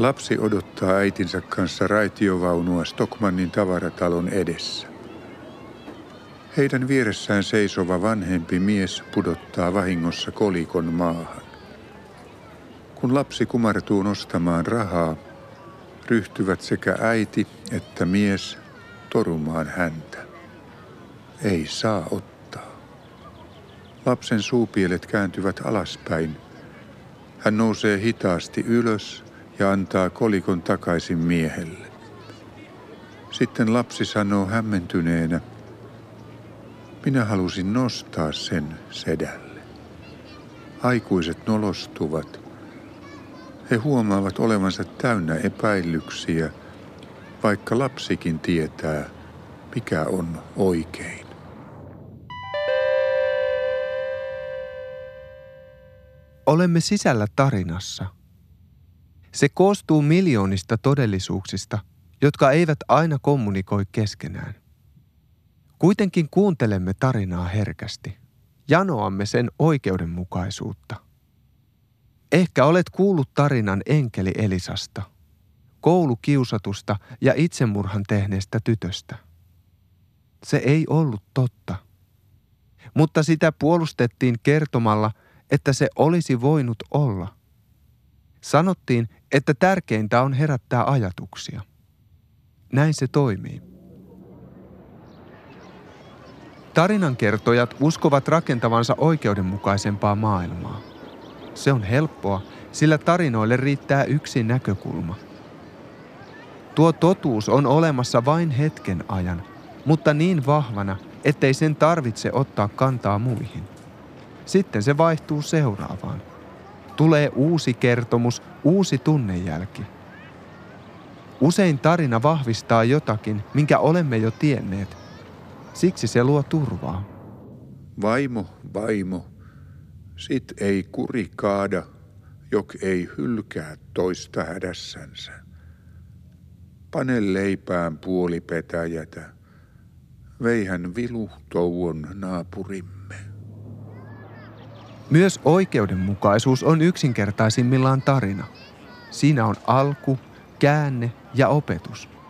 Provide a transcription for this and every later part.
Lapsi odottaa äitinsä kanssa raitiovaunua Stockmannin tavaratalon edessä. Heidän vieressään seisova vanhempi mies pudottaa vahingossa kolikon maahan. Kun lapsi kumartuu nostamaan rahaa, ryhtyvät sekä äiti että mies torumaan häntä. Ei saa ottaa. Lapsen suupielet kääntyvät alaspäin. Hän nousee hitaasti ylös ja antaa kolikon takaisin miehelle. Sitten lapsi sanoo hämmentyneenä, minä halusin nostaa sen sedälle. Aikuiset nolostuvat. He huomaavat olevansa täynnä epäilyksiä, vaikka lapsikin tietää, mikä on oikein. Olemme sisällä tarinassa. Se koostuu miljoonista todellisuuksista, jotka eivät aina kommunikoi keskenään. Kuitenkin kuuntelemme tarinaa herkästi. Janoamme sen oikeudenmukaisuutta. Ehkä olet kuullut tarinan enkeli Elisasta, koulukiusatusta ja itsemurhan tehneestä tytöstä. Se ei ollut totta. Mutta sitä puolustettiin kertomalla, että se olisi voinut olla. Sanottiin, että tärkeintä on herättää ajatuksia. Näin se toimii. Tarinankertojat uskovat rakentavansa oikeudenmukaisempaa maailmaa. Se on helppoa, sillä tarinoille riittää yksi näkökulma. Tuo totuus on olemassa vain hetken ajan, mutta niin vahvana, ettei sen tarvitse ottaa kantaa muihin. Sitten se vaihtuu seuraavaan. Tulee uusi kertomus, uusi tunnejälki. Usein tarina vahvistaa jotakin, minkä olemme jo tienneet, Siksi se luo turvaa. Vaimo, vaimo, sit ei kuri kaada, jok ei hylkää toista hädässänsä. Pane leipään puoli petäjätä, veihän vilu touon naapurimme. Myös oikeudenmukaisuus on yksinkertaisimmillaan tarina. Siinä on alku, käänne ja opetus –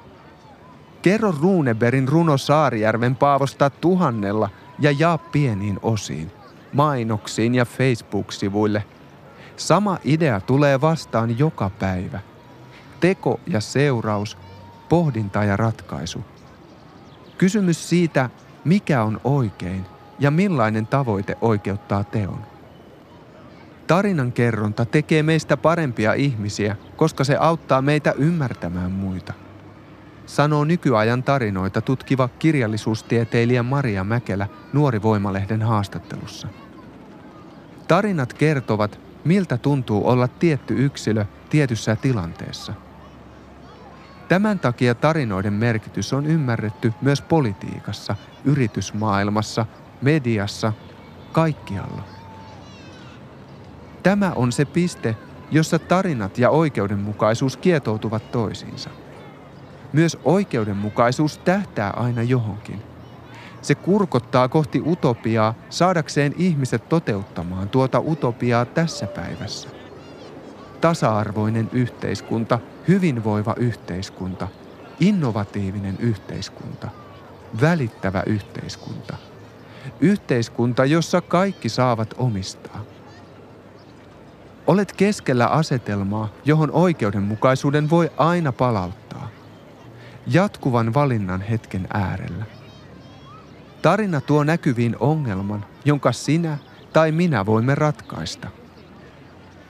Kerro Runeberin runo Saarijärven Paavosta tuhannella ja jaa pieniin osiin, mainoksiin ja Facebook-sivuille. Sama idea tulee vastaan joka päivä. Teko ja seuraus, pohdinta ja ratkaisu. Kysymys siitä, mikä on oikein ja millainen tavoite oikeuttaa teon. Tarinan kerronta tekee meistä parempia ihmisiä, koska se auttaa meitä ymmärtämään muita – sanoo nykyajan tarinoita tutkiva kirjallisuustieteilijä Maria Mäkelä Nuori Voimalehden haastattelussa. Tarinat kertovat, miltä tuntuu olla tietty yksilö tietyssä tilanteessa. Tämän takia tarinoiden merkitys on ymmärretty myös politiikassa, yritysmaailmassa, mediassa, kaikkialla. Tämä on se piste, jossa tarinat ja oikeudenmukaisuus kietoutuvat toisiinsa. Myös oikeudenmukaisuus tähtää aina johonkin. Se kurkottaa kohti utopiaa saadakseen ihmiset toteuttamaan tuota utopiaa tässä päivässä. Tasa-arvoinen yhteiskunta, hyvinvoiva yhteiskunta, innovatiivinen yhteiskunta, välittävä yhteiskunta. Yhteiskunta, jossa kaikki saavat omistaa. Olet keskellä asetelmaa, johon oikeudenmukaisuuden voi aina palauttaa jatkuvan valinnan hetken äärellä. Tarina tuo näkyviin ongelman, jonka sinä tai minä voimme ratkaista.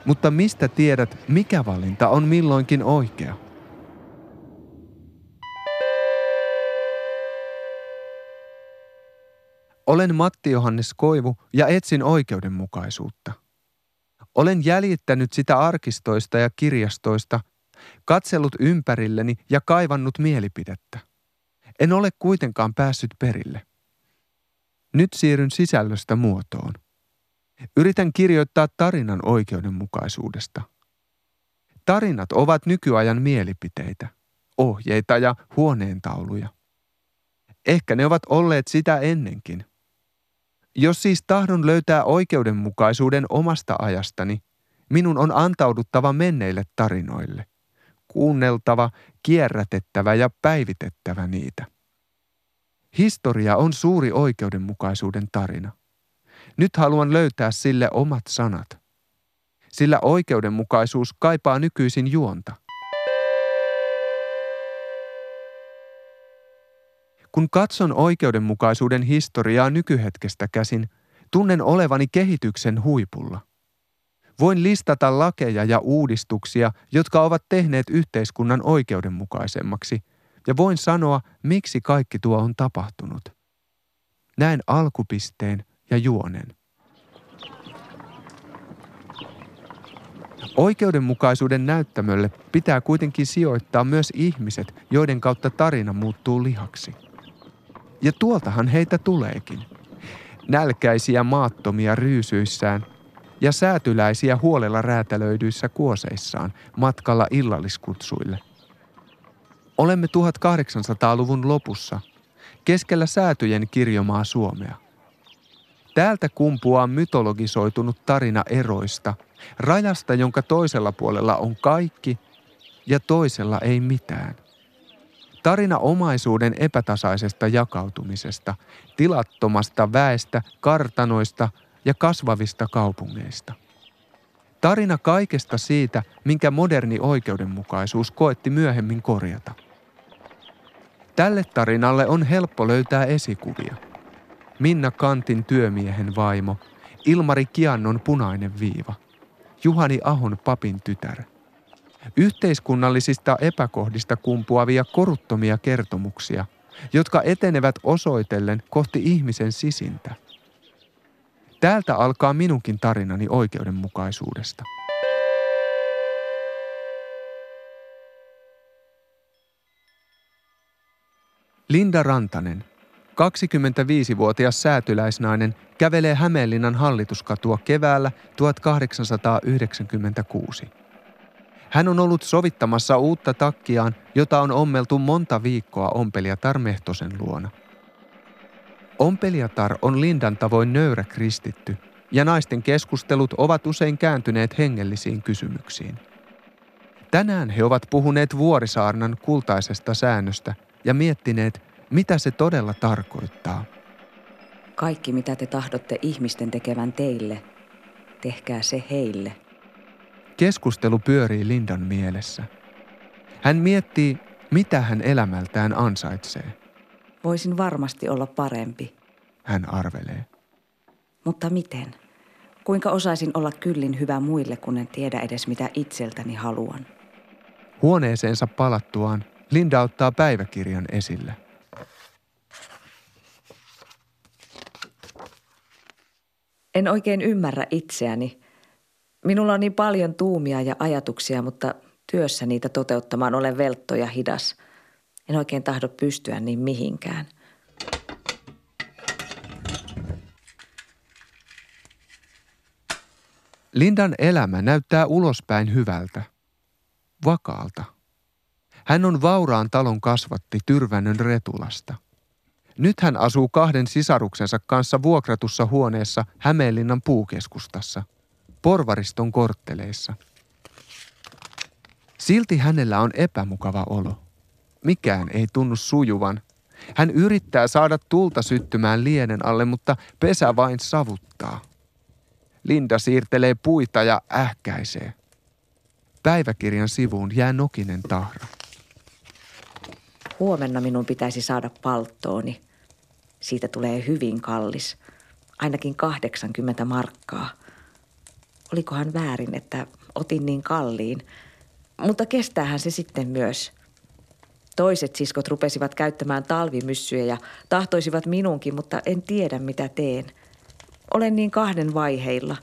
Mutta mistä tiedät, mikä valinta on milloinkin oikea? Olen Matti Johannes Koivu ja etsin oikeudenmukaisuutta. Olen jäljittänyt sitä arkistoista ja kirjastoista, katsellut ympärilleni ja kaivannut mielipidettä. En ole kuitenkaan päässyt perille. Nyt siirryn sisällöstä muotoon. Yritän kirjoittaa tarinan oikeudenmukaisuudesta. Tarinat ovat nykyajan mielipiteitä, ohjeita ja huoneentauluja. Ehkä ne ovat olleet sitä ennenkin. Jos siis tahdon löytää oikeudenmukaisuuden omasta ajastani, minun on antauduttava menneille tarinoille kuunneltava, kierrätettävä ja päivitettävä niitä. Historia on suuri oikeudenmukaisuuden tarina. Nyt haluan löytää sille omat sanat. Sillä oikeudenmukaisuus kaipaa nykyisin juonta. Kun katson oikeudenmukaisuuden historiaa nykyhetkestä käsin, tunnen olevani kehityksen huipulla. Voin listata lakeja ja uudistuksia, jotka ovat tehneet yhteiskunnan oikeudenmukaisemmaksi, ja voin sanoa, miksi kaikki tuo on tapahtunut. Näen alkupisteen ja juonen. Oikeudenmukaisuuden näyttämölle pitää kuitenkin sijoittaa myös ihmiset, joiden kautta tarina muuttuu lihaksi. Ja tuoltahan heitä tuleekin. Nälkäisiä maattomia ryysyissään ja säätyläisiä huolella räätälöidyissä kuoseissaan matkalla illalliskutsuille. Olemme 1800-luvun lopussa, keskellä säätyjen kirjomaa Suomea. Täältä kumpuaa mytologisoitunut tarina eroista, rajasta, jonka toisella puolella on kaikki ja toisella ei mitään. Tarina omaisuuden epätasaisesta jakautumisesta, tilattomasta väestä, kartanoista ja kasvavista kaupungeista. Tarina kaikesta siitä, minkä moderni oikeudenmukaisuus koetti myöhemmin korjata. Tälle tarinalle on helppo löytää esikuvia. Minna Kantin työmiehen vaimo, Ilmari Kiannon punainen viiva, Juhani Ahon papin tytär – yhteiskunnallisista epäkohdista kumpuavia koruttomia kertomuksia, jotka etenevät osoitellen kohti ihmisen sisintä. Täältä alkaa minunkin tarinani oikeudenmukaisuudesta. Linda Rantanen, 25-vuotias säätyläisnainen, kävelee Hämeenlinnan hallituskatua keväällä 1896. Hän on ollut sovittamassa uutta takkiaan, jota on ommeltu monta viikkoa ompelijatar Mehtosen luona. Ompelijatar on Lindan tavoin nöyrä kristitty, ja naisten keskustelut ovat usein kääntyneet hengellisiin kysymyksiin. Tänään he ovat puhuneet Vuorisaarnan kultaisesta säännöstä ja miettineet, mitä se todella tarkoittaa. Kaikki, mitä te tahdotte ihmisten tekevän teille, tehkää se heille – Keskustelu pyörii Lindan mielessä. Hän miettii, mitä hän elämältään ansaitsee. Voisin varmasti olla parempi. Hän arvelee. Mutta miten? Kuinka osaisin olla kyllin hyvä muille, kun en tiedä edes mitä itseltäni haluan? Huoneeseensa palattuaan Linda ottaa päiväkirjan esille. En oikein ymmärrä itseäni, Minulla on niin paljon tuumia ja ajatuksia, mutta työssä niitä toteuttamaan olen veltto ja hidas. En oikein tahdo pystyä niin mihinkään. Lindan elämä näyttää ulospäin hyvältä, vakaalta. Hän on vauraan talon kasvatti Tyrvännön Retulasta. Nyt hän asuu kahden sisaruksensa kanssa vuokratussa huoneessa Hämeenlinnan puukeskustassa – porvariston kortteleissa. Silti hänellä on epämukava olo. Mikään ei tunnu sujuvan. Hän yrittää saada tulta syttymään lienen alle, mutta pesä vain savuttaa. Linda siirtelee puita ja ähkäisee. Päiväkirjan sivuun jää nokinen tahra. Huomenna minun pitäisi saada palttooni. Siitä tulee hyvin kallis. Ainakin 80 markkaa – olikohan väärin, että otin niin kalliin. Mutta kestäähän se sitten myös. Toiset siskot rupesivat käyttämään talvimyssyjä ja tahtoisivat minunkin, mutta en tiedä mitä teen. Olen niin kahden vaiheilla.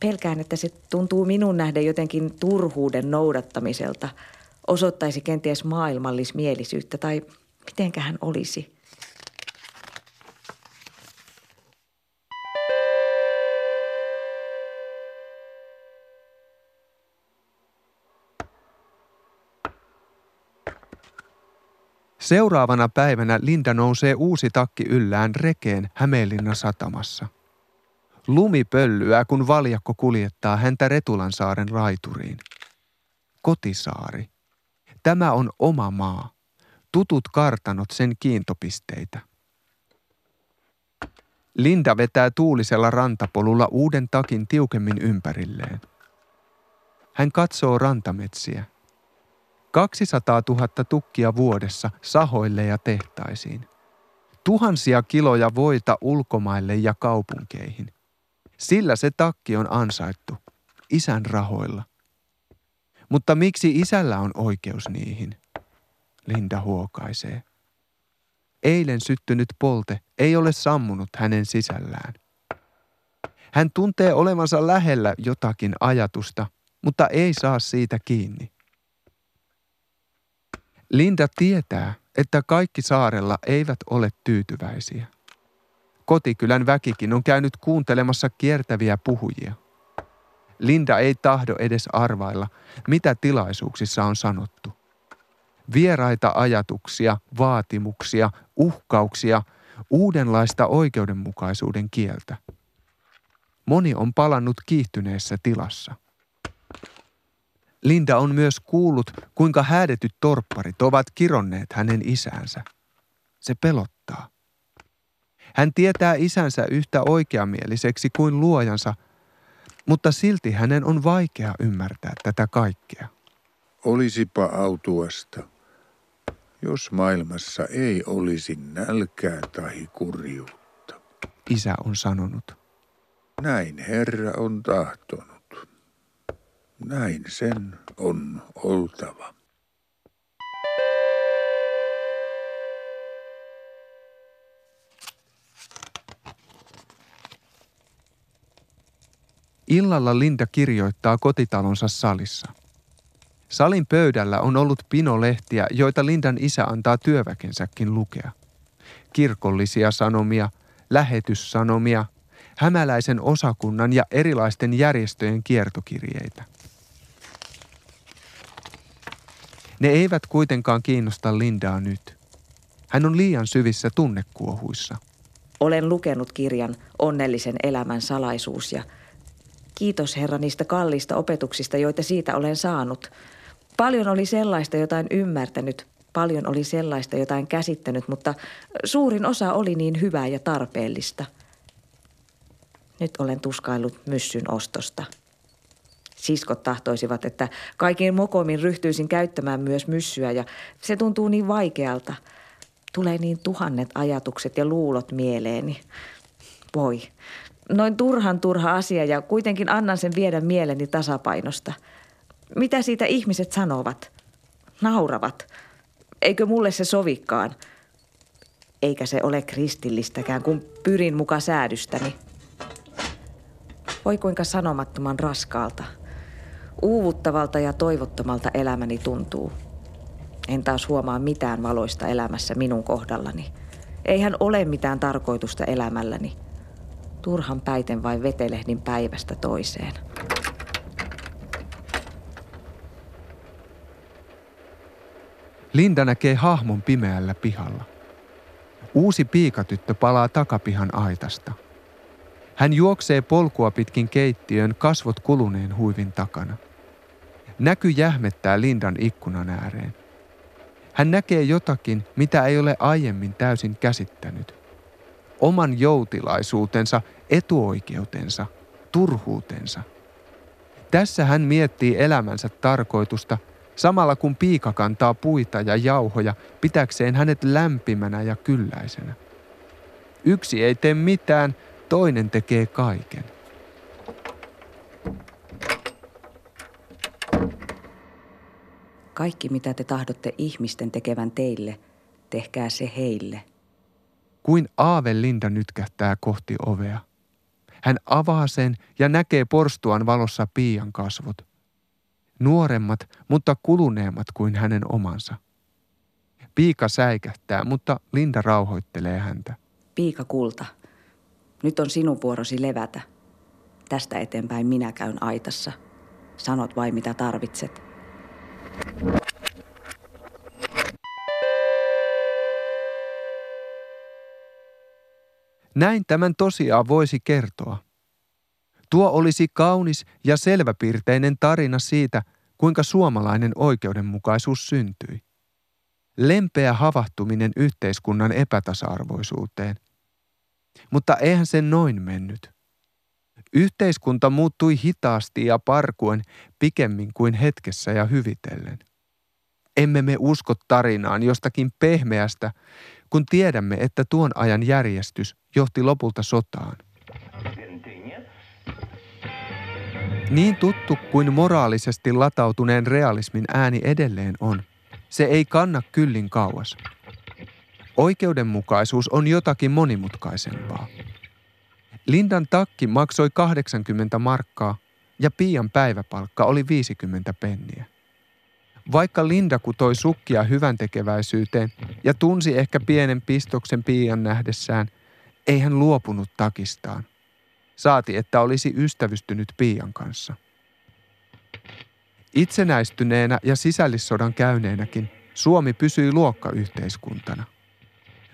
Pelkään, että se tuntuu minun nähden jotenkin turhuuden noudattamiselta. Osoittaisi kenties maailmallismielisyyttä tai mitenkähän olisi – Seuraavana päivänä Linda nousee uusi takki yllään rekeen Hämeenlinnan satamassa. Lumi pöllyää, kun valjakko kuljettaa häntä Retulansaaren raituriin. Kotisaari. Tämä on oma maa. Tutut kartanot sen kiintopisteitä. Linda vetää tuulisella rantapolulla uuden takin tiukemmin ympärilleen. Hän katsoo rantametsiä. 200 000 tukkia vuodessa sahoille ja tehtaisiin. Tuhansia kiloja voita ulkomaille ja kaupunkeihin. Sillä se takki on ansaittu, isän rahoilla. Mutta miksi isällä on oikeus niihin? Linda huokaisee. Eilen syttynyt polte ei ole sammunut hänen sisällään. Hän tuntee olevansa lähellä jotakin ajatusta, mutta ei saa siitä kiinni. Linda tietää, että kaikki saarella eivät ole tyytyväisiä. Kotikylän väkikin on käynyt kuuntelemassa kiertäviä puhujia. Linda ei tahdo edes arvailla, mitä tilaisuuksissa on sanottu. Vieraita ajatuksia, vaatimuksia, uhkauksia, uudenlaista oikeudenmukaisuuden kieltä. Moni on palannut kiihtyneessä tilassa. Linda on myös kuullut, kuinka häädetyt torpparit ovat kironneet hänen isänsä. Se pelottaa. Hän tietää isänsä yhtä oikeamieliseksi kuin luojansa, mutta silti hänen on vaikea ymmärtää tätä kaikkea. Olisipa autuasta, jos maailmassa ei olisi nälkää tai kurjuutta. Isä on sanonut. Näin Herra on tahtonut. Näin sen on oltava. Illalla Linda kirjoittaa kotitalonsa salissa. Salin pöydällä on ollut pinolehtiä, joita Lindan isä antaa työväkensäkin lukea. Kirkollisia sanomia, lähetyssanomia, hämäläisen osakunnan ja erilaisten järjestöjen kiertokirjeitä. Ne eivät kuitenkaan kiinnosta Lindaa nyt. Hän on liian syvissä tunnekuohuissa. Olen lukenut kirjan Onnellisen elämän salaisuus ja kiitos Herra niistä kalliista opetuksista, joita siitä olen saanut. Paljon oli sellaista, jota en ymmärtänyt, paljon oli sellaista, jota en käsittänyt, mutta suurin osa oli niin hyvää ja tarpeellista. Nyt olen tuskaillut myssyn ostosta – siskot tahtoisivat, että kaikin mokomin ryhtyisin käyttämään myös myssyä ja se tuntuu niin vaikealta. Tulee niin tuhannet ajatukset ja luulot mieleeni. Voi, noin turhan turha asia ja kuitenkin annan sen viedä mieleni tasapainosta. Mitä siitä ihmiset sanovat? Nauravat. Eikö mulle se sovikkaan? Eikä se ole kristillistäkään, kun pyrin muka säädystäni. Voi kuinka sanomattoman raskaalta – Uuvuttavalta ja toivottomalta elämäni tuntuu. En taas huomaa mitään valoista elämässä minun kohdallani. Eihän ole mitään tarkoitusta elämälläni. Turhan päiten vain vetelehdin päivästä toiseen. Linda näkee hahmon pimeällä pihalla. Uusi piikatyttö palaa takapihan aitasta. Hän juoksee polkua pitkin keittiön kasvot kuluneen huivin takana. Näky jähmettää Lindan ikkunan ääreen. Hän näkee jotakin, mitä ei ole aiemmin täysin käsittänyt. Oman joutilaisuutensa, etuoikeutensa, turhuutensa. Tässä hän miettii elämänsä tarkoitusta samalla kun piika kantaa puita ja jauhoja pitäkseen hänet lämpimänä ja kylläisenä. Yksi ei tee mitään, toinen tekee kaiken. Kaikki mitä te tahdotte ihmisten tekevän teille, tehkää se heille. Kuin aave Linda nytkähtää kohti ovea. Hän avaa sen ja näkee porstuan valossa Piian kasvot. Nuoremmat, mutta kuluneemmat kuin hänen omansa. Piika säikähtää, mutta Linda rauhoittelee häntä. Piika kulta, nyt on sinun vuorosi levätä. Tästä eteenpäin minä käyn aitassa. Sanot vain mitä tarvitset. Näin tämän tosiaan voisi kertoa. Tuo olisi kaunis ja selväpiirteinen tarina siitä, kuinka suomalainen oikeudenmukaisuus syntyi. Lempeä havahtuminen yhteiskunnan epätasa-arvoisuuteen. Mutta eihän se noin mennyt. Yhteiskunta muuttui hitaasti ja parkuen pikemmin kuin hetkessä ja hyvitellen. Emme me usko tarinaan jostakin pehmeästä, kun tiedämme, että tuon ajan järjestys johti lopulta sotaan. Niin tuttu kuin moraalisesti latautuneen realismin ääni edelleen on, se ei kanna kyllin kauas. Oikeudenmukaisuus on jotakin monimutkaisempaa. Lindan takki maksoi 80 markkaa ja Pian päiväpalkka oli 50 penniä. Vaikka Linda kutoi sukkia hyvän tekeväisyyteen ja tunsi ehkä pienen pistoksen Pian nähdessään, ei hän luopunut takistaan. Saati, että olisi ystävystynyt Pian kanssa. Itsenäistyneenä ja sisällissodan käyneenäkin Suomi pysyi luokkayhteiskuntana.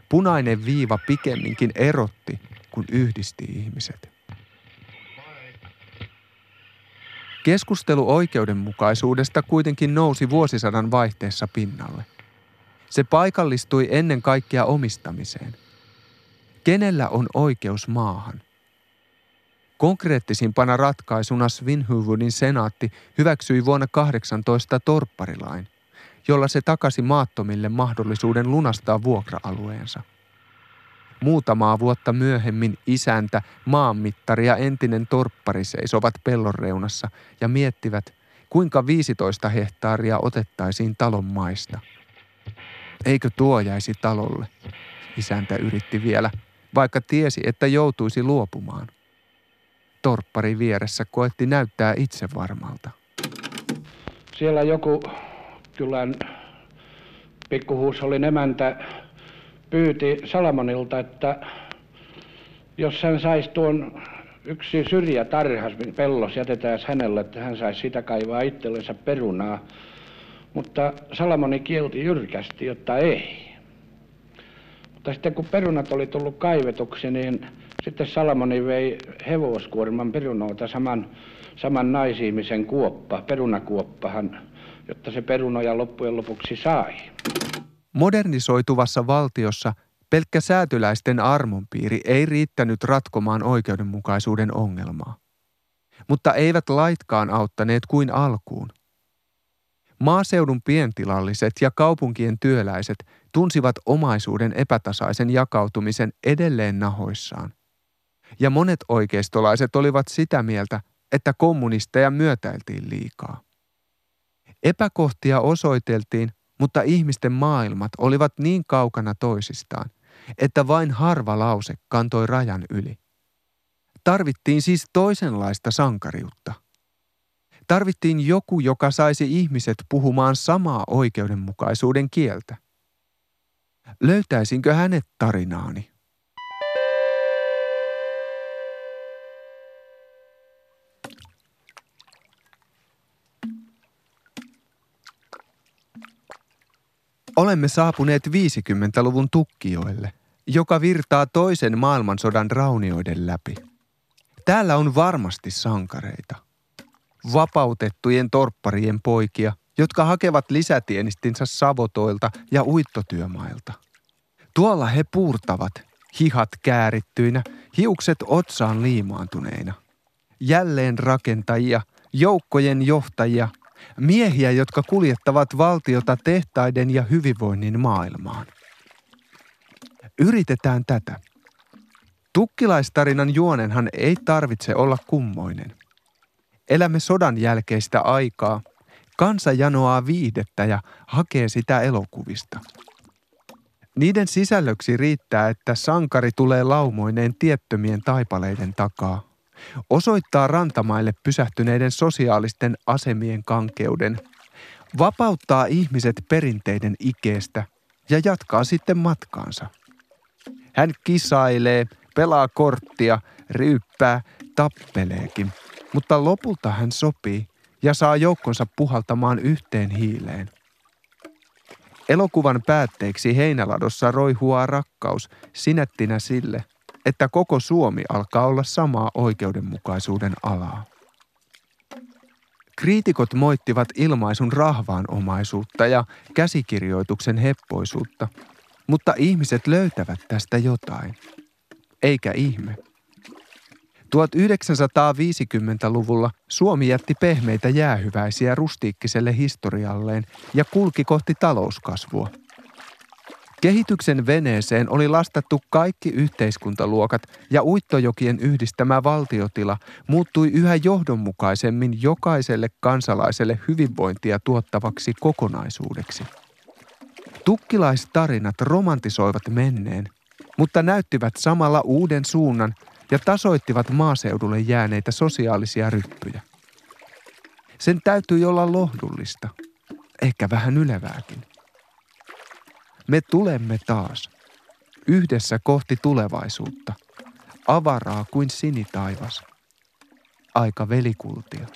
Punainen viiva pikemminkin erotti, kun yhdisti ihmiset. Keskustelu oikeudenmukaisuudesta kuitenkin nousi vuosisadan vaihteessa pinnalle. Se paikallistui ennen kaikkea omistamiseen. Kenellä on oikeus maahan? Konkreettisimpana ratkaisuna Svinhuvudin senaatti hyväksyi vuonna 18 torpparilain, jolla se takasi maattomille mahdollisuuden lunastaa vuokra-alueensa. Muutamaa vuotta myöhemmin isäntä, maanmittari ja entinen torppari seisovat pellon reunassa ja miettivät, kuinka 15 hehtaaria otettaisiin talon maista. Eikö tuo jäisi talolle? Isäntä yritti vielä, vaikka tiesi, että joutuisi luopumaan. Torppari vieressä koetti näyttää itse varmalta. Siellä joku kylän pikkuhuushollin emäntä pyyti Salamonilta, että jos hän saisi tuon yksi syrjätarhas pellos jätetään hänelle, että hän saisi sitä kaivaa itsellensä perunaa. Mutta Salamoni kielti jyrkästi, jotta ei. Mutta sitten kun perunat oli tullut kaivetuksi, niin sitten Salamoni vei hevoskuorman perunoita saman, saman naisihmisen kuoppa, perunakuoppahan, jotta se perunoja loppujen lopuksi sai. Modernisoituvassa valtiossa pelkkä säätyläisten armonpiiri ei riittänyt ratkomaan oikeudenmukaisuuden ongelmaa. Mutta eivät laitkaan auttaneet kuin alkuun. Maaseudun pientilalliset ja kaupunkien työläiset tunsivat omaisuuden epätasaisen jakautumisen edelleen nahoissaan. Ja monet oikeistolaiset olivat sitä mieltä, että kommunisteja myötäiltiin liikaa. Epäkohtia osoiteltiin mutta ihmisten maailmat olivat niin kaukana toisistaan, että vain harva lause kantoi rajan yli. Tarvittiin siis toisenlaista sankariutta. Tarvittiin joku, joka saisi ihmiset puhumaan samaa oikeudenmukaisuuden kieltä. Löytäisinkö hänet tarinaani? Olemme saapuneet 50-luvun Tukkijoelle, joka virtaa toisen maailmansodan raunioiden läpi. Täällä on varmasti sankareita. Vapautettujen torpparien poikia, jotka hakevat lisätienistinsa savotoilta ja uittotyömailta. Tuolla he puurtavat, hihat käärittyinä, hiukset otsaan liimaantuneina. Jälleen rakentajia, joukkojen johtajia, Miehiä, jotka kuljettavat valtiota tehtaiden ja hyvinvoinnin maailmaan. Yritetään tätä. Tukkilaistarinan juonenhan ei tarvitse olla kummoinen. Elämme sodan jälkeistä aikaa. Kansa janoaa viihdettä ja hakee sitä elokuvista. Niiden sisällöksi riittää, että sankari tulee laumoineen tiettömien taipaleiden takaa osoittaa rantamaille pysähtyneiden sosiaalisten asemien kankeuden, vapauttaa ihmiset perinteiden ikeestä ja jatkaa sitten matkaansa. Hän kisailee, pelaa korttia, ryyppää, tappeleekin, mutta lopulta hän sopii ja saa joukkonsa puhaltamaan yhteen hiileen. Elokuvan päätteeksi Heinäladossa roihuaa rakkaus sinettinä sille – että koko Suomi alkaa olla samaa oikeudenmukaisuuden alaa. Kriitikot moittivat ilmaisun rahvaanomaisuutta ja käsikirjoituksen heppoisuutta, mutta ihmiset löytävät tästä jotain. Eikä ihme. 1950-luvulla Suomi jätti pehmeitä jäähyväisiä rustiikkiselle historialleen ja kulki kohti talouskasvua – Kehityksen veneeseen oli lastattu kaikki yhteiskuntaluokat ja uittojokien yhdistämä valtiotila muuttui yhä johdonmukaisemmin jokaiselle kansalaiselle hyvinvointia tuottavaksi kokonaisuudeksi. Tukkilaistarinat romantisoivat menneen, mutta näyttivät samalla uuden suunnan ja tasoittivat maaseudulle jääneitä sosiaalisia ryppyjä. Sen täytyi olla lohdullista, ehkä vähän ylevääkin. Me tulemme taas, yhdessä kohti tulevaisuutta, avaraa kuin sinitaivas. Aika velikultia.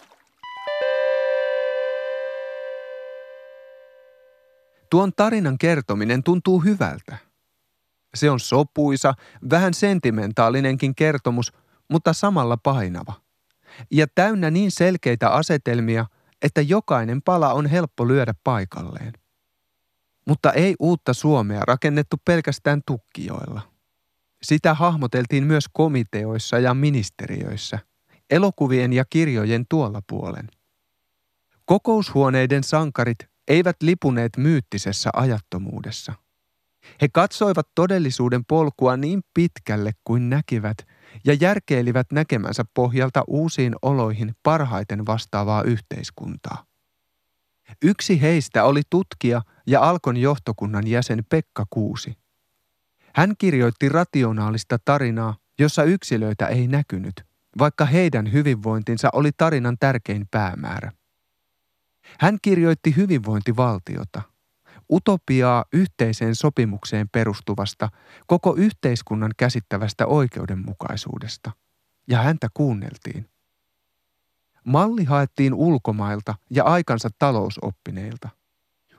Tuon tarinan kertominen tuntuu hyvältä. Se on sopuisa, vähän sentimentaalinenkin kertomus, mutta samalla painava. Ja täynnä niin selkeitä asetelmia, että jokainen pala on helppo lyödä paikalleen. Mutta ei uutta Suomea rakennettu pelkästään tukkijoilla. Sitä hahmoteltiin myös komiteoissa ja ministeriöissä, elokuvien ja kirjojen tuolla puolen. Kokoushuoneiden sankarit eivät lipuneet myyttisessä ajattomuudessa. He katsoivat todellisuuden polkua niin pitkälle kuin näkivät ja järkeilivät näkemänsä pohjalta uusiin oloihin parhaiten vastaavaa yhteiskuntaa. Yksi heistä oli tutkija ja Alkon johtokunnan jäsen Pekka Kuusi. Hän kirjoitti rationaalista tarinaa, jossa yksilöitä ei näkynyt, vaikka heidän hyvinvointinsa oli tarinan tärkein päämäärä. Hän kirjoitti hyvinvointivaltiota, utopiaa yhteiseen sopimukseen perustuvasta, koko yhteiskunnan käsittävästä oikeudenmukaisuudesta, ja häntä kuunneltiin. Malli haettiin ulkomailta ja aikansa talousoppineilta,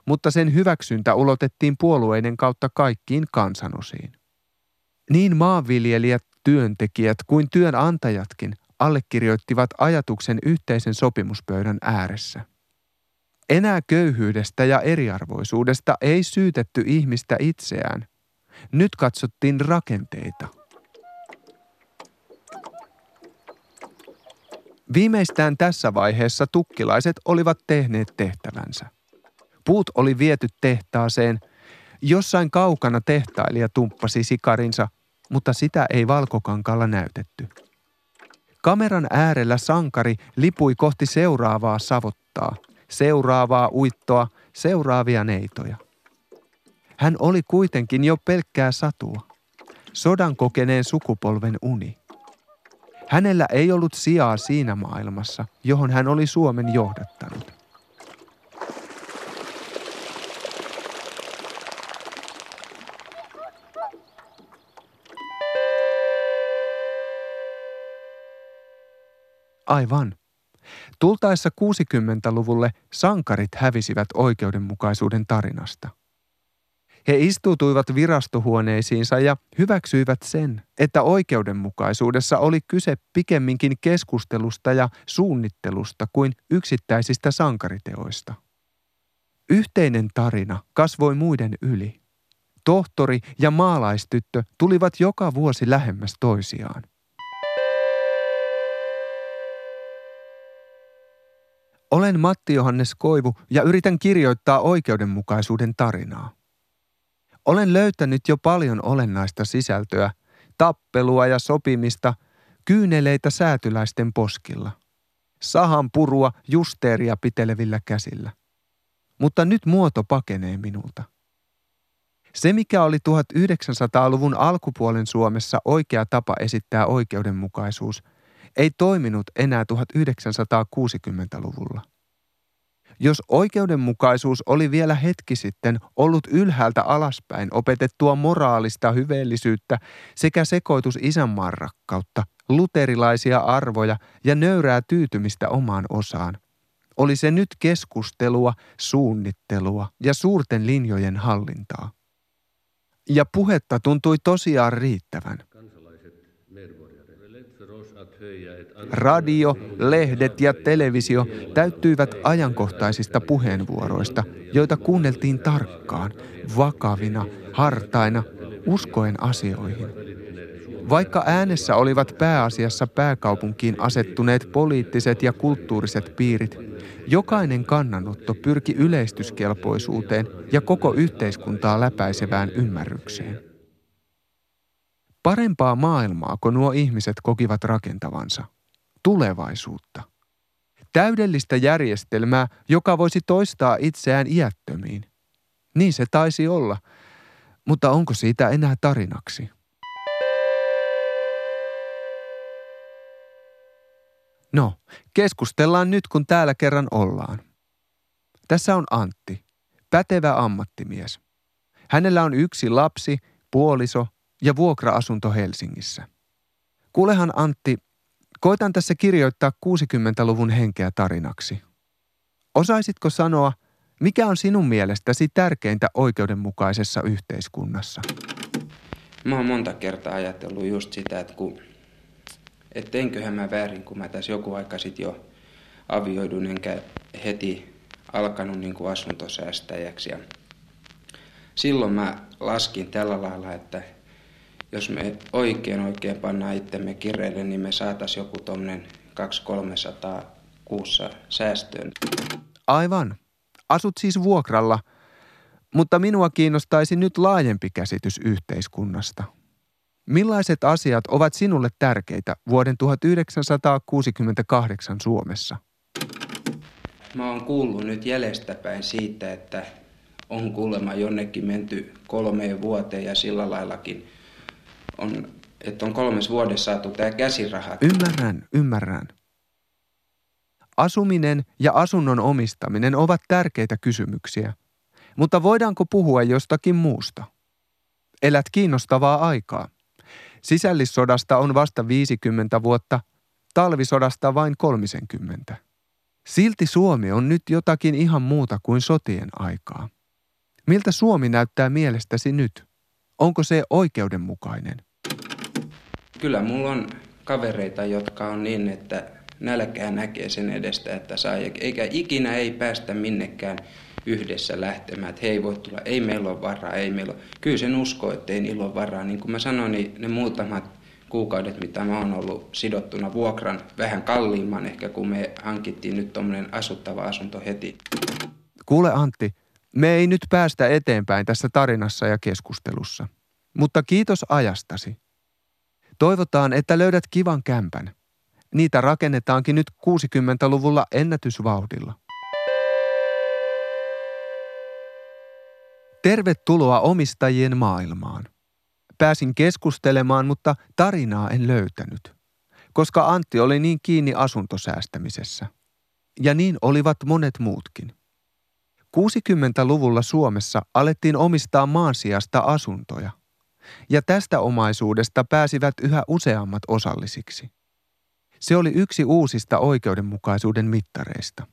mutta sen hyväksyntä ulotettiin puolueiden kautta kaikkiin kansanosiin. Niin maanviljelijät, työntekijät kuin työnantajatkin allekirjoittivat ajatuksen yhteisen sopimuspöydän ääressä. Enää köyhyydestä ja eriarvoisuudesta ei syytetty ihmistä itseään. Nyt katsottiin rakenteita – Viimeistään tässä vaiheessa tukkilaiset olivat tehneet tehtävänsä. Puut oli viety tehtaaseen. Jossain kaukana tehtailija tumppasi sikarinsa, mutta sitä ei valkokankalla näytetty. Kameran äärellä sankari lipui kohti seuraavaa savottaa, seuraavaa uittoa, seuraavia neitoja. Hän oli kuitenkin jo pelkkää satua, sodan kokeneen sukupolven uni – Hänellä ei ollut sijaa siinä maailmassa, johon hän oli Suomen johdattanut. Aivan. Tultaessa 60-luvulle sankarit hävisivät oikeudenmukaisuuden tarinasta – he istuutuivat virastohuoneisiinsa ja hyväksyivät sen, että oikeudenmukaisuudessa oli kyse pikemminkin keskustelusta ja suunnittelusta kuin yksittäisistä sankariteoista. Yhteinen tarina kasvoi muiden yli. Tohtori ja maalaistyttö tulivat joka vuosi lähemmäs toisiaan. Olen Matti Johannes Koivu ja yritän kirjoittaa oikeudenmukaisuuden tarinaa. Olen löytänyt jo paljon olennaista sisältöä, tappelua ja sopimista, kyyneleitä säätyläisten poskilla, sahan purua justeeria pitelevillä käsillä. Mutta nyt muoto pakenee minulta. Se, mikä oli 1900-luvun alkupuolen Suomessa oikea tapa esittää oikeudenmukaisuus, ei toiminut enää 1960-luvulla. Jos oikeudenmukaisuus oli vielä hetki sitten ollut ylhäältä alaspäin opetettua moraalista hyveellisyyttä sekä sekoitus isänmaan rakkautta, luterilaisia arvoja ja nöyrää tyytymistä omaan osaan, oli se nyt keskustelua, suunnittelua ja suurten linjojen hallintaa. Ja puhetta tuntui tosiaan riittävän. Radio, lehdet ja televisio täyttyivät ajankohtaisista puheenvuoroista, joita kuunneltiin tarkkaan, vakavina, hartaina, uskoen asioihin. Vaikka äänessä olivat pääasiassa pääkaupunkiin asettuneet poliittiset ja kulttuuriset piirit, jokainen kannanotto pyrki yleistyskelpoisuuteen ja koko yhteiskuntaa läpäisevään ymmärrykseen. Parempaa maailmaa, kun nuo ihmiset kokivat rakentavansa. Tulevaisuutta. Täydellistä järjestelmää, joka voisi toistaa itseään iättömiin. Niin se taisi olla, mutta onko siitä enää tarinaksi? No, keskustellaan nyt, kun täällä kerran ollaan. Tässä on Antti, pätevä ammattimies. Hänellä on yksi lapsi, puoliso ja vuokra-asunto Helsingissä. Kuulehan Antti, koitan tässä kirjoittaa 60-luvun henkeä tarinaksi. Osaisitko sanoa, mikä on sinun mielestäsi tärkeintä oikeudenmukaisessa yhteiskunnassa? Mä oon monta kertaa ajatellut just sitä, että kun että teinköhän mä väärin, kun mä tässä joku aika sitten jo avioidun enkä heti alkanut niin kuin asuntosäästäjäksi. Ja silloin mä laskin tällä lailla, että jos me oikein oikein pannaan itsemme kireille, niin me saatais joku tommonen 200-300 kuussa säästöön. Aivan. Asut siis vuokralla, mutta minua kiinnostaisi nyt laajempi käsitys yhteiskunnasta. Millaiset asiat ovat sinulle tärkeitä vuoden 1968 Suomessa? Mä oon kuullut nyt jäljestäpäin siitä, että on kuulemma jonnekin menty kolmeen vuoteen ja sillä laillakin on, että on kolmes vuodessa saatu tämä käsiraha. Ymmärrän, ymmärrän. Asuminen ja asunnon omistaminen ovat tärkeitä kysymyksiä, mutta voidaanko puhua jostakin muusta? Elät kiinnostavaa aikaa. Sisällissodasta on vasta 50 vuotta, talvisodasta vain 30. Silti Suomi on nyt jotakin ihan muuta kuin sotien aikaa. Miltä Suomi näyttää mielestäsi nyt? Onko se oikeudenmukainen? Kyllä mulla on kavereita, jotka on niin, että nälkää näkee sen edestä, että saa, eikä ikinä ei päästä minnekään yhdessä lähtemään, että hei voi tulla, ei meillä ole varaa, ei meillä ole. Kyllä sen uskoo, että ei niillä ole varaa. Niin kuin mä sanoin, niin ne muutamat kuukaudet, mitä mä oon ollut sidottuna vuokran vähän kalliimman ehkä, kun me hankittiin nyt tuommoinen asuttava asunto heti. Kuule Antti, me ei nyt päästä eteenpäin tässä tarinassa ja keskustelussa. Mutta kiitos ajastasi. Toivotaan, että löydät kivan kämpän. Niitä rakennetaankin nyt 60-luvulla ennätysvauhdilla. Tervetuloa omistajien maailmaan. Pääsin keskustelemaan, mutta tarinaa en löytänyt, koska Antti oli niin kiinni asuntosäästämisessä. Ja niin olivat monet muutkin. 60-luvulla Suomessa alettiin omistaa maan sijasta asuntoja, ja tästä omaisuudesta pääsivät yhä useammat osallisiksi. Se oli yksi uusista oikeudenmukaisuuden mittareista.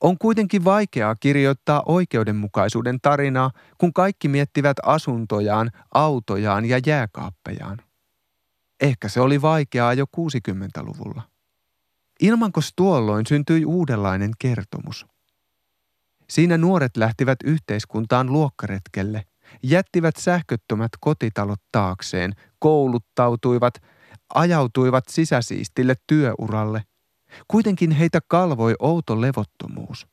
On kuitenkin vaikeaa kirjoittaa oikeudenmukaisuuden tarinaa, kun kaikki miettivät asuntojaan, autojaan ja jääkaappejaan. Ehkä se oli vaikeaa jo 60-luvulla. Ilmankos tuolloin syntyi uudenlainen kertomus. Siinä nuoret lähtivät yhteiskuntaan luokkaretkelle, jättivät sähköttömät kotitalot taakseen, kouluttautuivat, ajautuivat sisäsiistille työuralle – Kuitenkin heitä kalvoi outo levottomuus.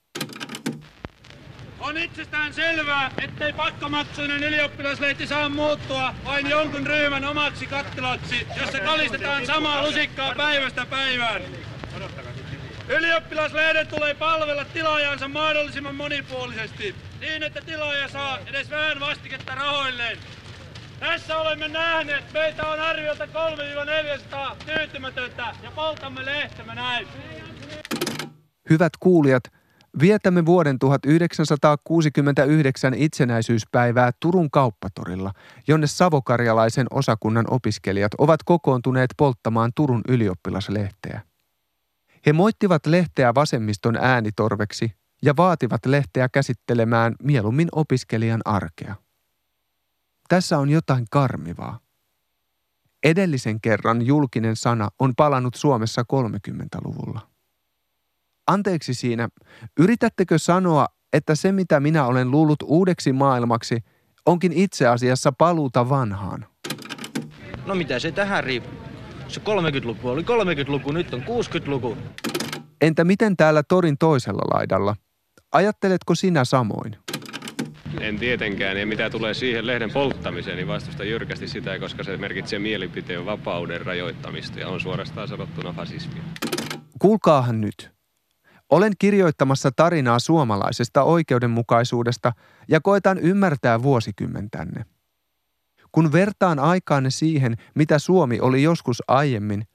On itsestään selvää, ettei pakkomaksuinen ylioppilaslehti saa muuttua vain jonkun ryhmän omaksi kattilaksi, jossa kalistetaan samaa lusikkaa päivästä päivään. Ylioppilaslehden tulee palvella tilaajansa mahdollisimman monipuolisesti, niin että tilaaja saa edes vähän vastiketta rahoilleen. Tässä olemme nähneet, meitä on arviolta 3-400 tyytymätöntä ja poltamme lehtemme näin. Hyvät kuulijat, vietämme vuoden 1969 itsenäisyyspäivää Turun kauppatorilla, jonne savokarjalaisen osakunnan opiskelijat ovat kokoontuneet polttamaan Turun ylioppilaslehteä. He moittivat lehteä vasemmiston äänitorveksi ja vaativat lehteä käsittelemään mieluummin opiskelijan arkea. Tässä on jotain karmivaa. Edellisen kerran julkinen sana on palannut Suomessa 30-luvulla. Anteeksi siinä, yritättekö sanoa, että se mitä minä olen luullut uudeksi maailmaksi onkin itse asiassa paluuta vanhaan? No mitä se tähän riippuu? Se 30-luku oli 30-luku, nyt on 60-luku. Entä miten täällä torin toisella laidalla? Ajatteletko sinä samoin? En tietenkään, ja mitä tulee siihen lehden polttamiseen, niin vastustan jyrkästi sitä, koska se merkitsee mielipiteen vapauden rajoittamista ja on suorastaan sanottuna fasismia. Kuulkaahan nyt. Olen kirjoittamassa tarinaa suomalaisesta oikeudenmukaisuudesta ja koetan ymmärtää vuosikymmentänne. Kun vertaan aikaanne siihen, mitä Suomi oli joskus aiemmin,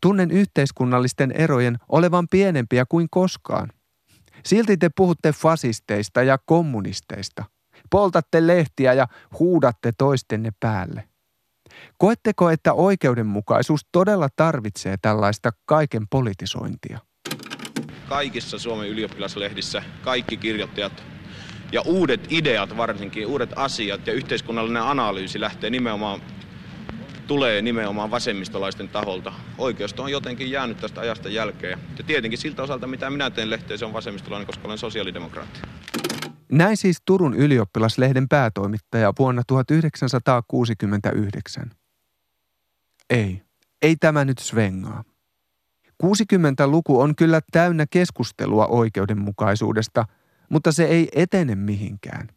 tunnen yhteiskunnallisten erojen olevan pienempiä kuin koskaan. Silti te puhutte fasisteista ja kommunisteista. Poltatte lehtiä ja huudatte toistenne päälle. Koetteko, että oikeudenmukaisuus todella tarvitsee tällaista kaiken politisointia? Kaikissa Suomen ylioppilaslehdissä kaikki kirjoittajat ja uudet ideat varsinkin, uudet asiat ja yhteiskunnallinen analyysi lähtee nimenomaan tulee nimenomaan vasemmistolaisten taholta. Oikeusto on jotenkin jäänyt tästä ajasta jälkeen. Ja tietenkin siltä osalta, mitä minä teen lehteen, se on vasemmistolainen, koska olen sosiaalidemokraatti. Näin siis Turun ylioppilaslehden päätoimittaja vuonna 1969. Ei, ei tämä nyt svengaa. 60-luku on kyllä täynnä keskustelua oikeudenmukaisuudesta, mutta se ei etene mihinkään.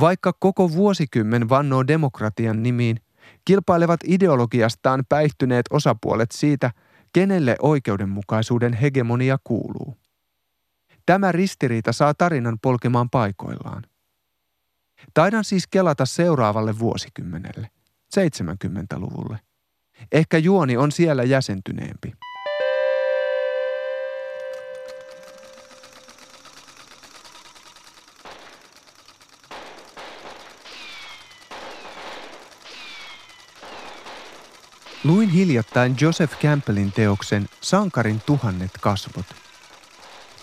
Vaikka koko vuosikymmen vannoo demokratian nimiin, kilpailevat ideologiastaan päihtyneet osapuolet siitä, kenelle oikeudenmukaisuuden hegemonia kuuluu. Tämä ristiriita saa tarinan polkemaan paikoillaan. Taidan siis kelata seuraavalle vuosikymmenelle, 70-luvulle. Ehkä juoni on siellä jäsentyneempi. Luin hiljattain Joseph Campbellin teoksen Sankarin tuhannet kasvot.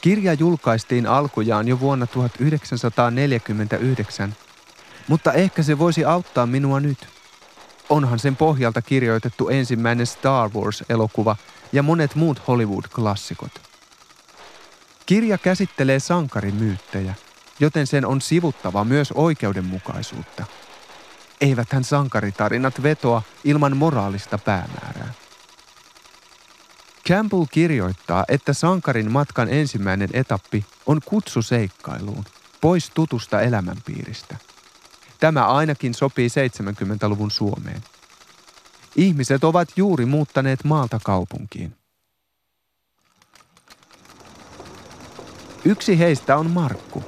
Kirja julkaistiin alkujaan jo vuonna 1949, mutta ehkä se voisi auttaa minua nyt. Onhan sen pohjalta kirjoitettu ensimmäinen Star Wars-elokuva ja monet muut Hollywood-klassikot. Kirja käsittelee sankarimyyttejä, joten sen on sivuttava myös oikeudenmukaisuutta – Eiväthän sankaritarinat vetoa ilman moraalista päämäärää. Campbell kirjoittaa, että sankarin matkan ensimmäinen etappi on kutsu seikkailuun, pois tutusta elämänpiiristä. Tämä ainakin sopii 70-luvun Suomeen. Ihmiset ovat juuri muuttaneet maalta kaupunkiin. Yksi heistä on Markku,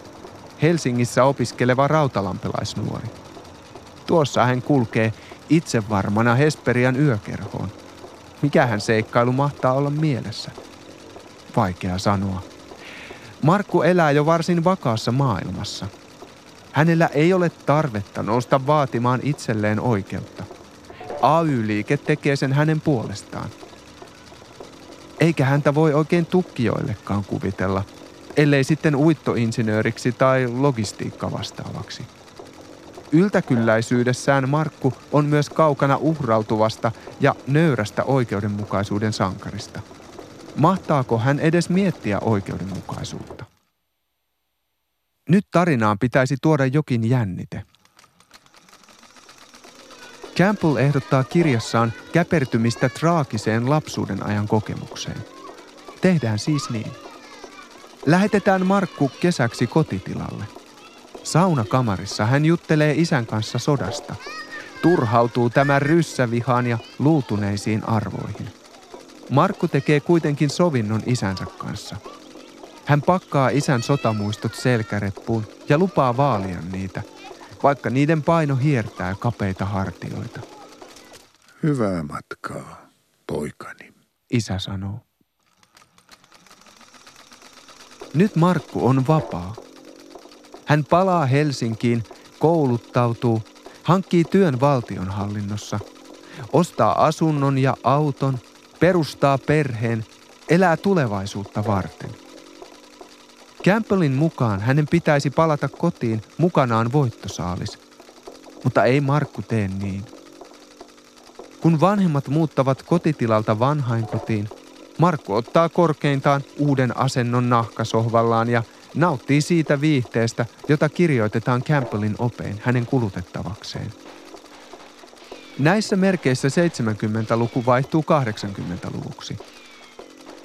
Helsingissä opiskeleva rautalampelaisnuori. Tuossa hän kulkee itsevarmana Hesperian yökerhoon. Mikähän seikkailu mahtaa olla mielessä? Vaikea sanoa. Markku elää jo varsin vakaassa maailmassa. Hänellä ei ole tarvetta nousta vaatimaan itselleen oikeutta. AY-liike tekee sen hänen puolestaan. Eikä häntä voi oikein tukkijoillekaan kuvitella, ellei sitten uittoinsinööriksi tai logistiikka vastaavaksi. Yltäkylläisyydessään Markku on myös kaukana uhrautuvasta ja nöyrästä oikeudenmukaisuuden sankarista. Mahtaako hän edes miettiä oikeudenmukaisuutta? Nyt tarinaan pitäisi tuoda jokin jännite. Campbell ehdottaa kirjassaan käpertymistä traagiseen lapsuuden ajan kokemukseen. Tehdään siis niin. Lähetetään Markku kesäksi kotitilalle – Saunakamarissa hän juttelee isän kanssa sodasta. Turhautuu tämän ryssävihaan ja luutuneisiin arvoihin. Markku tekee kuitenkin sovinnon isänsä kanssa. Hän pakkaa isän sotamuistot selkäreppuun ja lupaa vaalia niitä, vaikka niiden paino hiertää kapeita hartioita. Hyvää matkaa, poikani, isä sanoo. Nyt Markku on vapaa hän palaa Helsinkiin, kouluttautuu, hankkii työn valtionhallinnossa, ostaa asunnon ja auton, perustaa perheen, elää tulevaisuutta varten. Campbellin mukaan hänen pitäisi palata kotiin mukanaan voittosaalis, mutta ei Markku tee niin. Kun vanhemmat muuttavat kotitilalta vanhainkotiin, Markku ottaa korkeintaan uuden asennon nahkasohvallaan ja nauttii siitä viihteestä, jota kirjoitetaan Campbellin opein hänen kulutettavakseen. Näissä merkeissä 70-luku vaihtuu 80-luvuksi.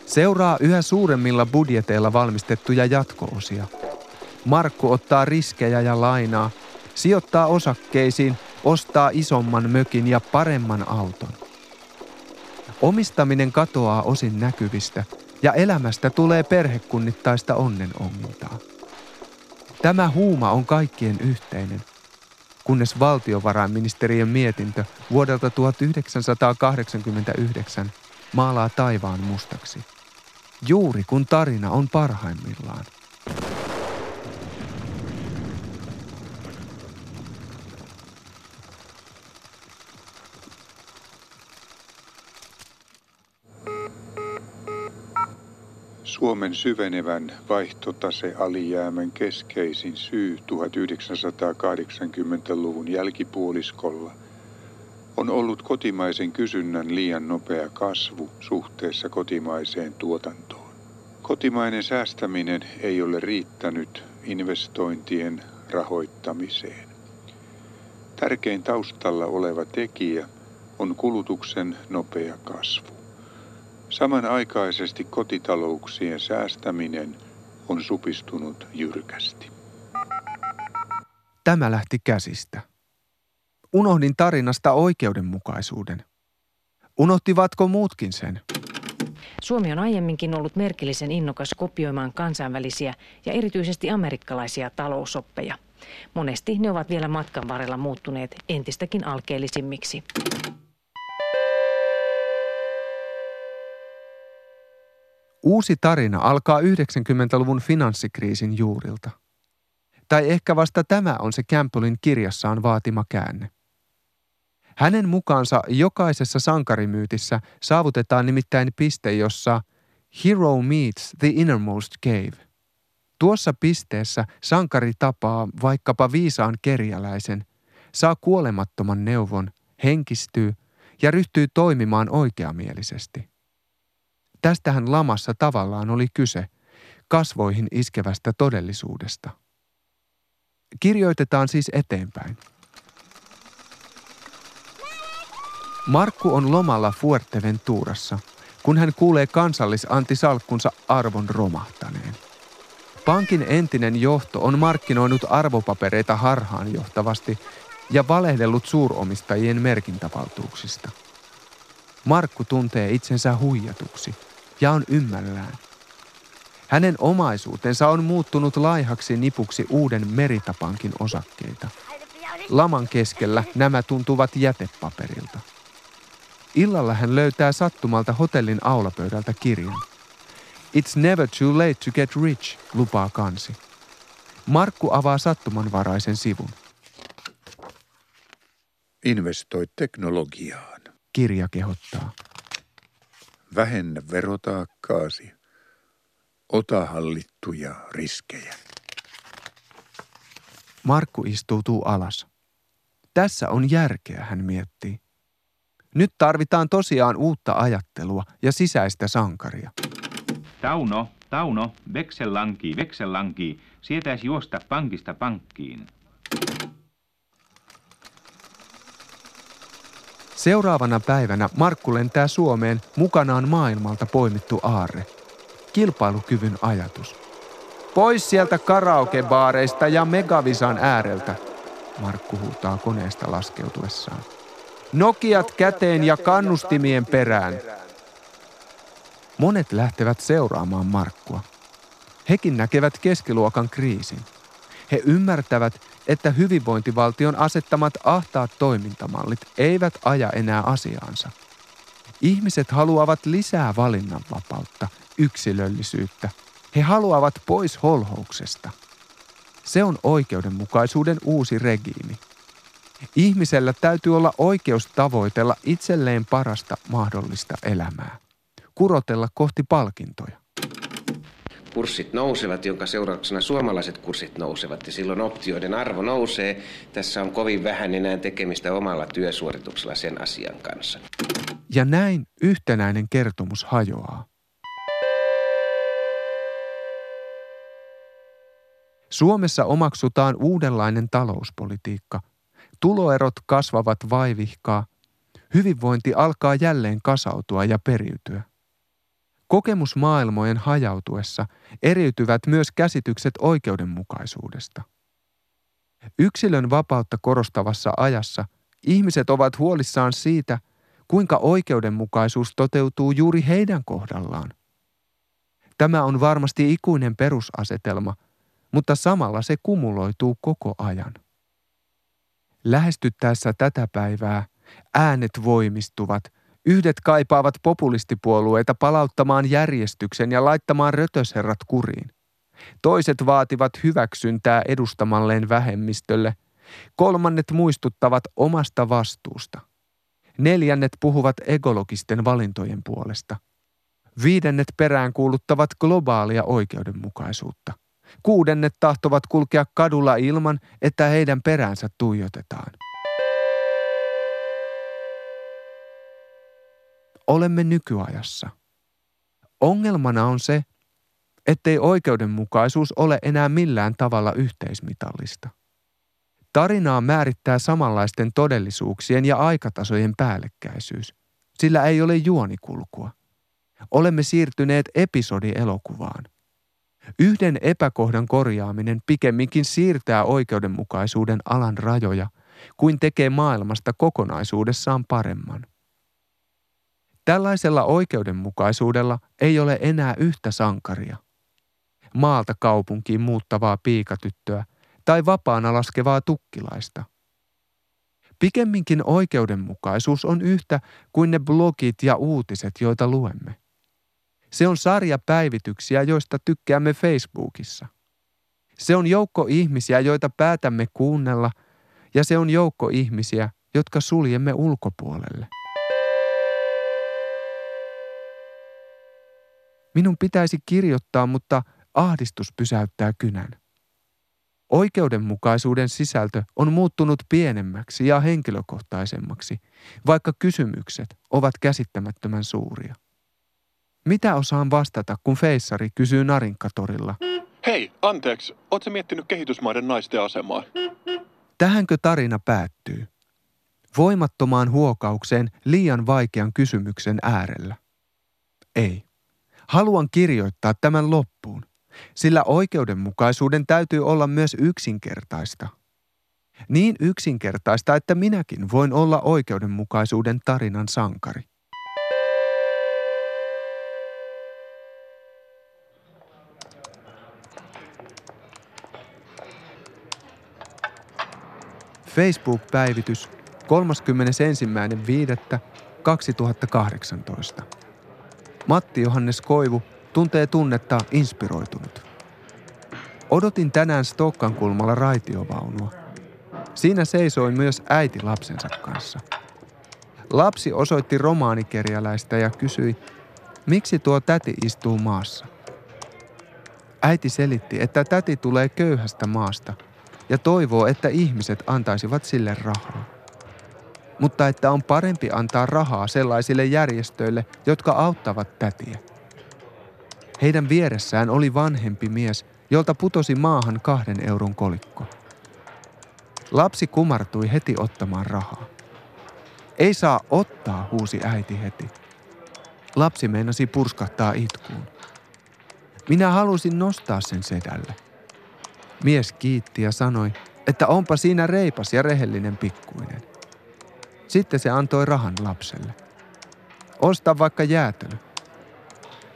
Seuraa yhä suuremmilla budjeteilla valmistettuja jatkoosia. Markku ottaa riskejä ja lainaa, sijoittaa osakkeisiin, ostaa isomman mökin ja paremman auton. Omistaminen katoaa osin näkyvistä ja elämästä tulee perhekunnittaista onnenongintaa. Tämä huuma on kaikkien yhteinen, kunnes valtiovarainministeriön mietintö vuodelta 1989 maalaa taivaan mustaksi. Juuri kun tarina on parhaimmillaan. Suomen syvenevän vaihtotasealijäämän keskeisin syy 1980-luvun jälkipuoliskolla on ollut kotimaisen kysynnän liian nopea kasvu suhteessa kotimaiseen tuotantoon. Kotimainen säästäminen ei ole riittänyt investointien rahoittamiseen. Tärkein taustalla oleva tekijä on kulutuksen nopea kasvu. Samanaikaisesti kotitalouksien säästäminen on supistunut jyrkästi. Tämä lähti käsistä. Unohdin tarinasta oikeudenmukaisuuden. Unohtivatko muutkin sen? Suomi on aiemminkin ollut merkillisen innokas kopioimaan kansainvälisiä ja erityisesti amerikkalaisia talousoppeja. Monesti ne ovat vielä matkan varrella muuttuneet entistäkin alkeellisimmiksi. Uusi tarina alkaa 90-luvun finanssikriisin juurilta. Tai ehkä vasta tämä on se Campbellin kirjassaan vaatima käänne. Hänen mukaansa jokaisessa sankarimyytissä saavutetaan nimittäin piste, jossa hero meets the innermost cave. Tuossa pisteessä sankari tapaa vaikkapa viisaan kerjäläisen, saa kuolemattoman neuvon, henkistyy ja ryhtyy toimimaan oikeamielisesti – Tästähän lamassa tavallaan oli kyse, kasvoihin iskevästä todellisuudesta. Kirjoitetaan siis eteenpäin. Markku on lomalla Fuerteventurassa, kun hän kuulee kansallisantisalkkunsa arvon romahtaneen. Pankin entinen johto on markkinoinut arvopapereita harhaanjohtavasti ja valehdellut suuromistajien merkintävaltuuksista. Markku tuntee itsensä huijatuksi – ja on ymmällään. Hänen omaisuutensa on muuttunut laihaksi nipuksi uuden meritapankin osakkeita. Laman keskellä nämä tuntuvat jätepaperilta. Illalla hän löytää sattumalta hotellin aulapöydältä kirjan. It's never too late to get rich, lupaa kansi. Markku avaa sattumanvaraisen sivun. Investoi teknologiaan. Kirja kehottaa. Vähennä verotaakkaasi. Ota hallittuja riskejä. Markku istuutuu alas. Tässä on järkeä, hän miettii. Nyt tarvitaan tosiaan uutta ajattelua ja sisäistä sankaria. Tauno, Tauno, veksellanki, veksellanki, sietäisi juosta pankista pankkiin. Seuraavana päivänä Markku lentää Suomeen mukanaan maailmalta poimittu aarre. Kilpailukyvyn ajatus. Pois sieltä karaokebaareista ja megavisan ääreltä, Markku huutaa koneesta laskeutuessaan. Nokiat käteen ja kannustimien perään. Monet lähtevät seuraamaan Markkua. Hekin näkevät keskiluokan kriisin. He ymmärtävät, että hyvinvointivaltion asettamat ahtaat toimintamallit eivät aja enää asiaansa. Ihmiset haluavat lisää valinnanvapautta, yksilöllisyyttä. He haluavat pois holhouksesta. Se on oikeudenmukaisuuden uusi regiimi. Ihmisellä täytyy olla oikeus tavoitella itselleen parasta mahdollista elämää. Kurotella kohti palkintoja. Kurssit nousevat, jonka seurauksena suomalaiset kurssit nousevat ja silloin optioiden arvo nousee. Tässä on kovin vähän enää tekemistä omalla työsuorituksella sen asian kanssa. Ja näin yhtenäinen kertomus hajoaa. Suomessa omaksutaan uudenlainen talouspolitiikka. Tuloerot kasvavat vaivihkaa. Hyvinvointi alkaa jälleen kasautua ja periytyä. Kokemusmaailmojen hajautuessa eriytyvät myös käsitykset oikeudenmukaisuudesta. Yksilön vapautta korostavassa ajassa ihmiset ovat huolissaan siitä, kuinka oikeudenmukaisuus toteutuu juuri heidän kohdallaan. Tämä on varmasti ikuinen perusasetelma, mutta samalla se kumuloituu koko ajan. Lähestyttäessä tätä päivää äänet voimistuvat – Yhdet kaipaavat populistipuolueita palauttamaan järjestyksen ja laittamaan rötösherrat kuriin. Toiset vaativat hyväksyntää edustamalleen vähemmistölle. Kolmannet muistuttavat omasta vastuusta. Neljännet puhuvat ekologisten valintojen puolesta. Viidennet perään kuuluttavat globaalia oikeudenmukaisuutta. Kuudennet tahtovat kulkea kadulla ilman, että heidän peräänsä tuijotetaan. Olemme nykyajassa. Ongelmana on se, ettei oikeudenmukaisuus ole enää millään tavalla yhteismitallista. Tarinaa määrittää samanlaisten todellisuuksien ja aikatasojen päällekkäisyys, sillä ei ole juonikulkua. Olemme siirtyneet episodielokuvaan. Yhden epäkohdan korjaaminen pikemminkin siirtää oikeudenmukaisuuden alan rajoja kuin tekee maailmasta kokonaisuudessaan paremman. Tällaisella oikeudenmukaisuudella ei ole enää yhtä sankaria. Maalta kaupunkiin muuttavaa piikatyttöä tai vapaana laskevaa tukkilaista. Pikemminkin oikeudenmukaisuus on yhtä kuin ne blogit ja uutiset, joita luemme. Se on sarja päivityksiä, joista tykkäämme Facebookissa. Se on joukko ihmisiä, joita päätämme kuunnella, ja se on joukko ihmisiä, jotka suljemme ulkopuolelle. Minun pitäisi kirjoittaa, mutta ahdistus pysäyttää kynän. Oikeudenmukaisuuden sisältö on muuttunut pienemmäksi ja henkilökohtaisemmaksi, vaikka kysymykset ovat käsittämättömän suuria. Mitä osaan vastata, kun feissari kysyy Narinkatorilla? Hei, anteeksi, ootko miettinyt kehitysmaiden naisten asemaa? Tähänkö tarina päättyy? Voimattomaan huokaukseen liian vaikean kysymyksen äärellä? Ei. Haluan kirjoittaa tämän loppuun, sillä oikeudenmukaisuuden täytyy olla myös yksinkertaista. Niin yksinkertaista, että minäkin voin olla oikeudenmukaisuuden tarinan sankari. Facebook-päivitys 31.5.2018. Matti Johannes Koivu tuntee tunnetta inspiroitunut. Odotin tänään Stokkan kulmalla raitiovaunua. Siinä seisoi myös äiti lapsensa kanssa. Lapsi osoitti romaanikerjäläistä ja kysyi, miksi tuo täti istuu maassa. Äiti selitti, että täti tulee köyhästä maasta ja toivoo, että ihmiset antaisivat sille rahaa mutta että on parempi antaa rahaa sellaisille järjestöille, jotka auttavat tätiä. Heidän vieressään oli vanhempi mies, jolta putosi maahan kahden euron kolikko. Lapsi kumartui heti ottamaan rahaa. Ei saa ottaa, huusi äiti heti. Lapsi meinasi purskahtaa itkuun. Minä halusin nostaa sen sedälle. Mies kiitti ja sanoi, että onpa siinä reipas ja rehellinen pikkuinen. Sitten se antoi rahan lapselle. Osta vaikka jäätelö.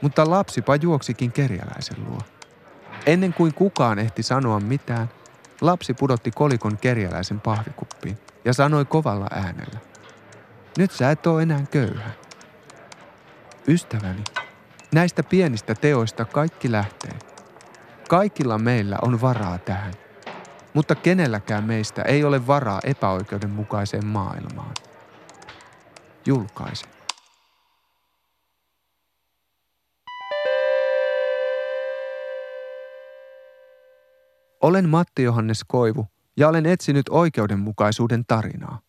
Mutta lapsipa juoksikin kerjäläisen luo. Ennen kuin kukaan ehti sanoa mitään, lapsi pudotti kolikon kerjäläisen pahvikuppiin ja sanoi kovalla äänellä. Nyt sä et oo enää köyhä. Ystäväni, näistä pienistä teoista kaikki lähtee. Kaikilla meillä on varaa tähän mutta kenelläkään meistä ei ole varaa epäoikeudenmukaiseen maailmaan. Julkaise. Olen Matti Johannes Koivu ja olen etsinyt oikeudenmukaisuuden tarinaa.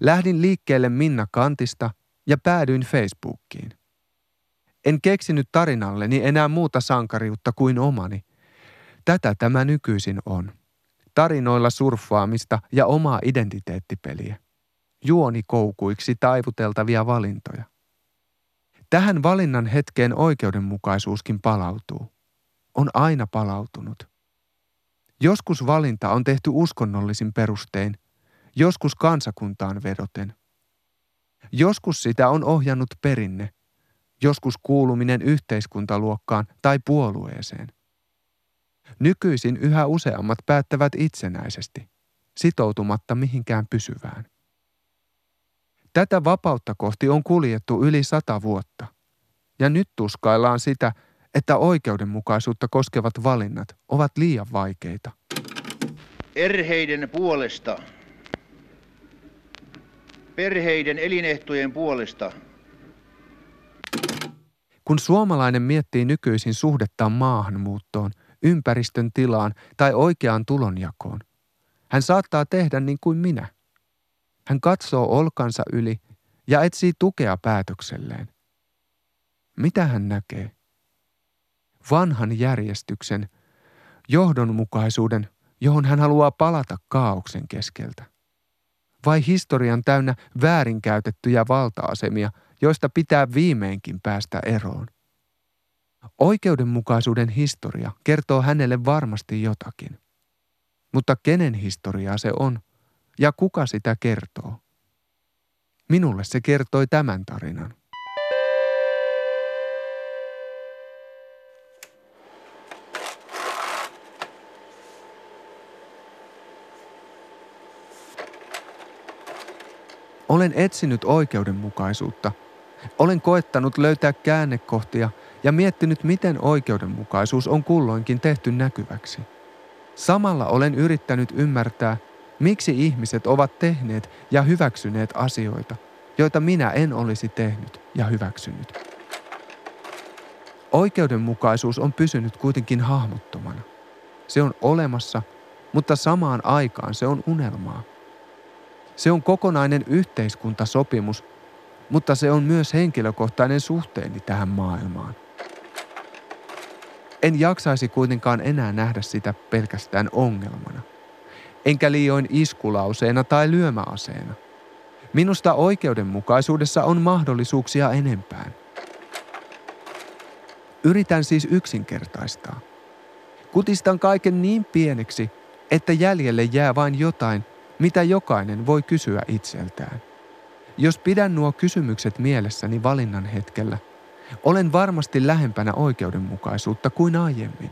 Lähdin liikkeelle Minna Kantista ja päädyin Facebookiin. En keksinyt tarinalleni enää muuta sankariutta kuin omani. Tätä tämä nykyisin on. Tarinoilla surffaamista ja omaa identiteettipeliä. Juoni koukuiksi taivuteltavia valintoja. Tähän valinnan hetkeen oikeudenmukaisuuskin palautuu. On aina palautunut. Joskus valinta on tehty uskonnollisin perustein, joskus kansakuntaan vedoten. Joskus sitä on ohjannut perinne, joskus kuuluminen yhteiskuntaluokkaan tai puolueeseen. Nykyisin yhä useammat päättävät itsenäisesti, sitoutumatta mihinkään pysyvään. Tätä vapautta kohti on kuljettu yli sata vuotta, ja nyt tuskaillaan sitä, että oikeudenmukaisuutta koskevat valinnat ovat liian vaikeita. Erheiden puolesta, perheiden elinehtojen puolesta. Kun suomalainen miettii nykyisin suhdettaan maahanmuuttoon, ympäristön tilaan tai oikeaan tulonjakoon, hän saattaa tehdä niin kuin minä. Hän katsoo olkansa yli ja etsii tukea päätökselleen. Mitä hän näkee? vanhan järjestyksen, johdonmukaisuuden, johon hän haluaa palata kaauksen keskeltä? Vai historian täynnä väärinkäytettyjä valta-asemia, joista pitää viimeinkin päästä eroon? Oikeudenmukaisuuden historia kertoo hänelle varmasti jotakin. Mutta kenen historiaa se on ja kuka sitä kertoo? Minulle se kertoi tämän tarinan. Olen etsinyt oikeudenmukaisuutta. Olen koettanut löytää käännekohtia ja miettinyt, miten oikeudenmukaisuus on kulloinkin tehty näkyväksi. Samalla olen yrittänyt ymmärtää, miksi ihmiset ovat tehneet ja hyväksyneet asioita, joita minä en olisi tehnyt ja hyväksynyt. Oikeudenmukaisuus on pysynyt kuitenkin hahmottomana. Se on olemassa, mutta samaan aikaan se on unelmaa. Se on kokonainen yhteiskuntasopimus, mutta se on myös henkilökohtainen suhteeni tähän maailmaan. En jaksaisi kuitenkaan enää nähdä sitä pelkästään ongelmana, enkä liioin iskulauseena tai lyömäaseena. Minusta oikeudenmukaisuudessa on mahdollisuuksia enempään. Yritän siis yksinkertaistaa. Kutistan kaiken niin pieneksi, että jäljelle jää vain jotain, mitä jokainen voi kysyä itseltään. Jos pidän nuo kysymykset mielessäni valinnan hetkellä, olen varmasti lähempänä oikeudenmukaisuutta kuin aiemmin.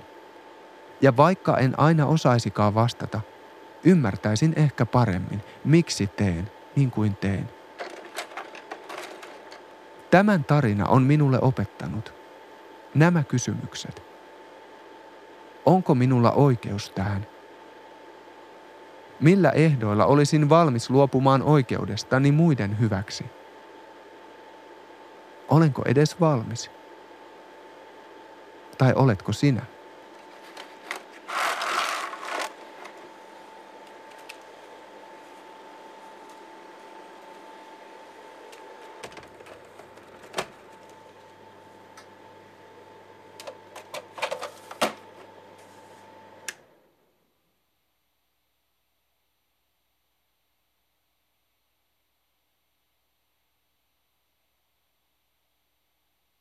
Ja vaikka en aina osaisikaan vastata, ymmärtäisin ehkä paremmin, miksi teen niin kuin teen. Tämän tarina on minulle opettanut. Nämä kysymykset. Onko minulla oikeus tähän? Millä ehdoilla olisin valmis luopumaan oikeudestani muiden hyväksi? Olenko edes valmis? Tai oletko sinä?